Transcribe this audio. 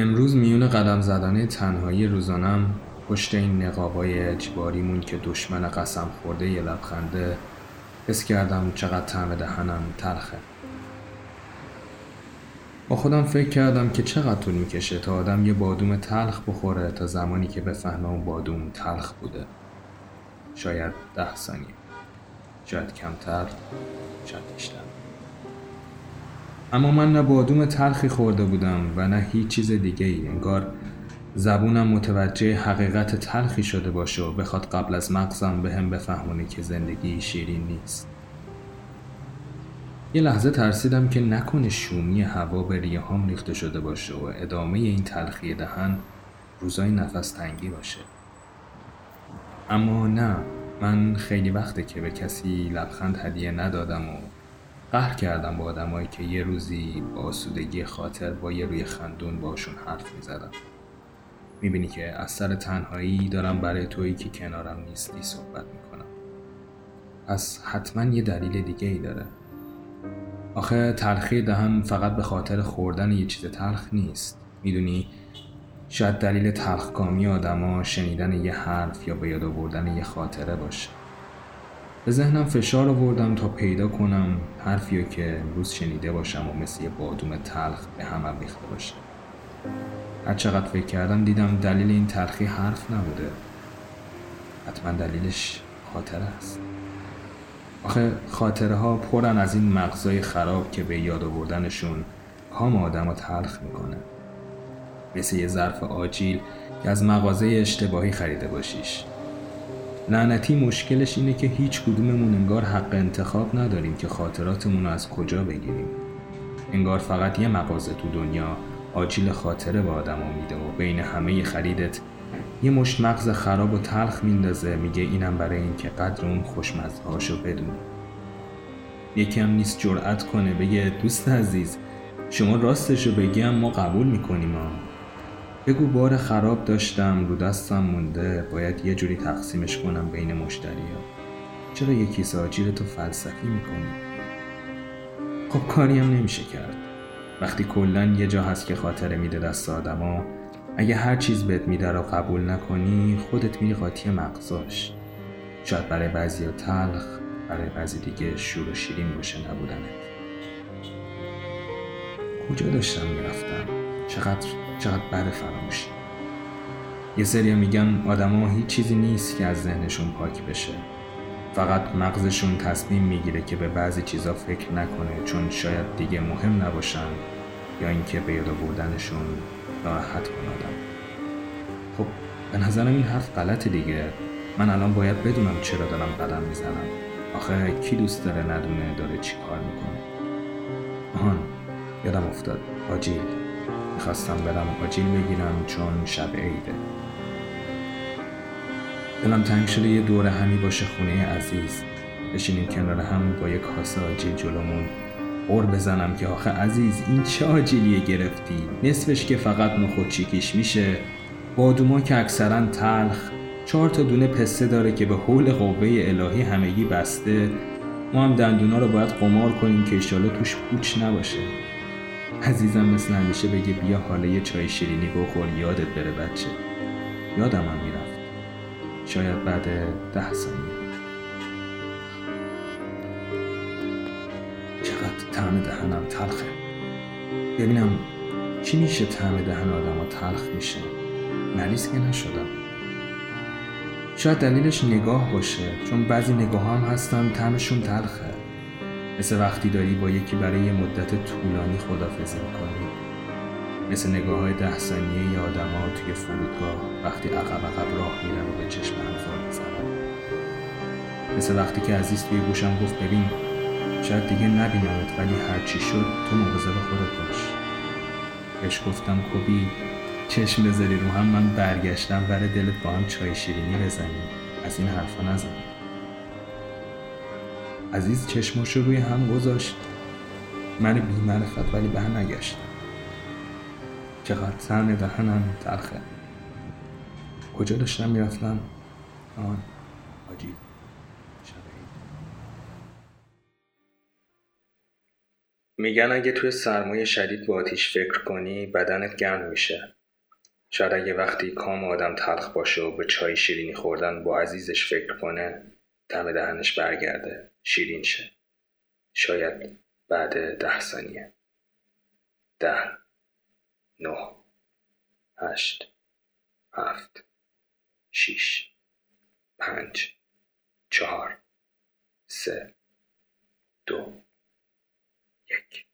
امروز میون قدم زدن تنهایی روزانم پشت این نقابای اجباریمون که دشمن قسم خورده یه لبخنده حس کردم چقدر طعم دهنم تلخه. با خودم فکر کردم که چقدر طول می‌کشه تا آدم یه بادوم تلخ بخوره تا زمانی که بفهمه اون بادوم تلخ بوده. شاید ده ثانیه. شاید کمتر شاید بیشتر. اما من نه بادوم تلخی خورده بودم و نه هیچ چیز دیگه ای انگار زبونم متوجه حقیقت تلخی شده باشه و بخواد قبل از مغزم به هم بفهمونه که زندگی شیرین نیست. یه لحظه ترسیدم که نکنه شومی هوا به ریه هم ریخته شده باشه و ادامه این تلخی دهن روزای نفس تنگی باشه. اما نه من خیلی وقته که به کسی لبخند هدیه ندادم و قهر کردم با آدمایی که یه روزی با آسودگی خاطر با یه روی خندون باشون حرف می‌زدم. می‌بینی که از سر تنهایی دارم برای تویی که کنارم نیستی صحبت می‌کنم. پس حتما یه دلیل دیگه ای داره. آخه تلخی دهن فقط به خاطر خوردن یه چیز تلخ نیست. می‌دونی؟ شاید دلیل تلخکامی آدما شنیدن یه حرف یا به یاد آوردن یه خاطره باشه. به ذهنم فشار آوردم تا پیدا کنم حرفی که امروز شنیده باشم و مثل یه بادوم تلخ به هم ریخته باشه. هر چقدر فکر کردم دیدم دلیل این تلخی حرف نبوده. حتما دلیلش خاطره است. آخه خاطره ها پرن از این مغزای خراب که به یاد آوردنشون کام آدم ها تلخ می‌کنه. مثل یه ظرف آجیل که از مغازه اشتباهی خریده باشیش. لعنتی مشکلش اینه که هیچ کدوممون انگار حق انتخاب نداریم که خاطراتمون رو از کجا بگیریم. انگار فقط یه مغازه تو دنیا آجیل خاطره به آدم میده و بین همه خریدت یه مشت مغز خراب و تلخ میندازه میگه اینم برای اینکه قدر اون خوشمزه هاشو بدونی یکی هم نیست جرأت کنه بگه دوست عزیز شما راستشو بگی هم ما قبول می‌کنیم ها. بگو بار خراب داشتم رو دستم مونده. باید یه جوری تقسیمش کنم بین مشتری ها. چرا یه کیسه آجیل تو فلسفی می‌کنی؟ خب کاری هم نمیشه کرد. وقتی کلا یه جا هست که خاطره میده دست آدما اگه هر چیز بهت میده رو قبول نکنی خودت میری قاطی مغزاش. شاید برای بعضی تلخ برای بعضی دیگه شور و شیرین باشه نبودنت. کجا داشتم می‌رفتم؟ چقدر چقدر بر فراموشی. یه سری میگن آدما هیچ چیزی نیست که از ذهنشون پاک بشه. فقط مغزشون تصمیم می‌گیره که به بعضی چیزا فکر نکنه چون شاید دیگه مهم نباشن یا اینکه به یاد بودنشون ناراحت کن آدم. خب به نظرم این حرف غلط دیگه. من الان باید بدونم چرا دارم قدم می‌زنم. آخه کی دوست داره ندونه داره چی کار می‌کنه؟ آهان یادم افتاد. آجیل. می‌خواستم برم آجیل بگیرم چون شب عیده. دلم تنگ شده یه دور همی باشه خونه عزیز. بشینیم کنار هم با یه کاسه آجیل جلومون اور بزنم که آخه عزیز این چه آجیلیه گرفتی؟ نصفش که فقط نخود چیکیش میشه. بادوما که اکثرا تلخ. چهار تا دونه پسته داره که به حول قوه الهی همگی بسته. ما هم دندونا رو باید قمار کنیم که ایشالا توش پوچ نباشه. عزیزم مثل همیشه بگه بیا حالا یه چای شیرینی بخور یادت بره بچه. یادم هم می‌رفت. شاید بعد ده ثانیه. چقدر طعم دهنم تلخه. ببینم چی میشه طعم دهن آدم ها تلخ میشه. مریض که نشدم. شاید دلیلش نگاه باشه چون بعضی نگاه هم هستن طعمشون تلخه. مثل وقتی داری با یکی برای یه مدت طولانی خدافزی می‌کنی. مثل نگاه های ده ثانیه ی آدم ها توی فرودگاه وقتی عقب عقب راه میرن و به چشم هم فال مثل وقتی که عزیز توی گوشم گفت ببین شاید دیگه نبینمت ولی هرچی شد تو مواظب خودت باش. بهش گفتم کبی چشم بذاری رو هم من برگشتم برای دلت با هم چای شیرینی بزنیم از این حرفا نزن. عزیز چشمش رو روی هم گذاشت. من بی ولی به نگشتم چقدر سن دهنم تلخه. کجا داشتم می‌رفتم؟ آن آجی میگن اگه توی سرمایه شدید با آتیش فکر کنی بدنت گرم میشه. شاید اگه وقتی کام آدم تلخ باشه و به چای شیرینی خوردن با عزیزش فکر کنه دم دهنش برگرده. شیرین شه. شاید بعد ده ثانیه. ده. نه. هشت. هفت. شیش. پنج. چهار. سه. دو. یک.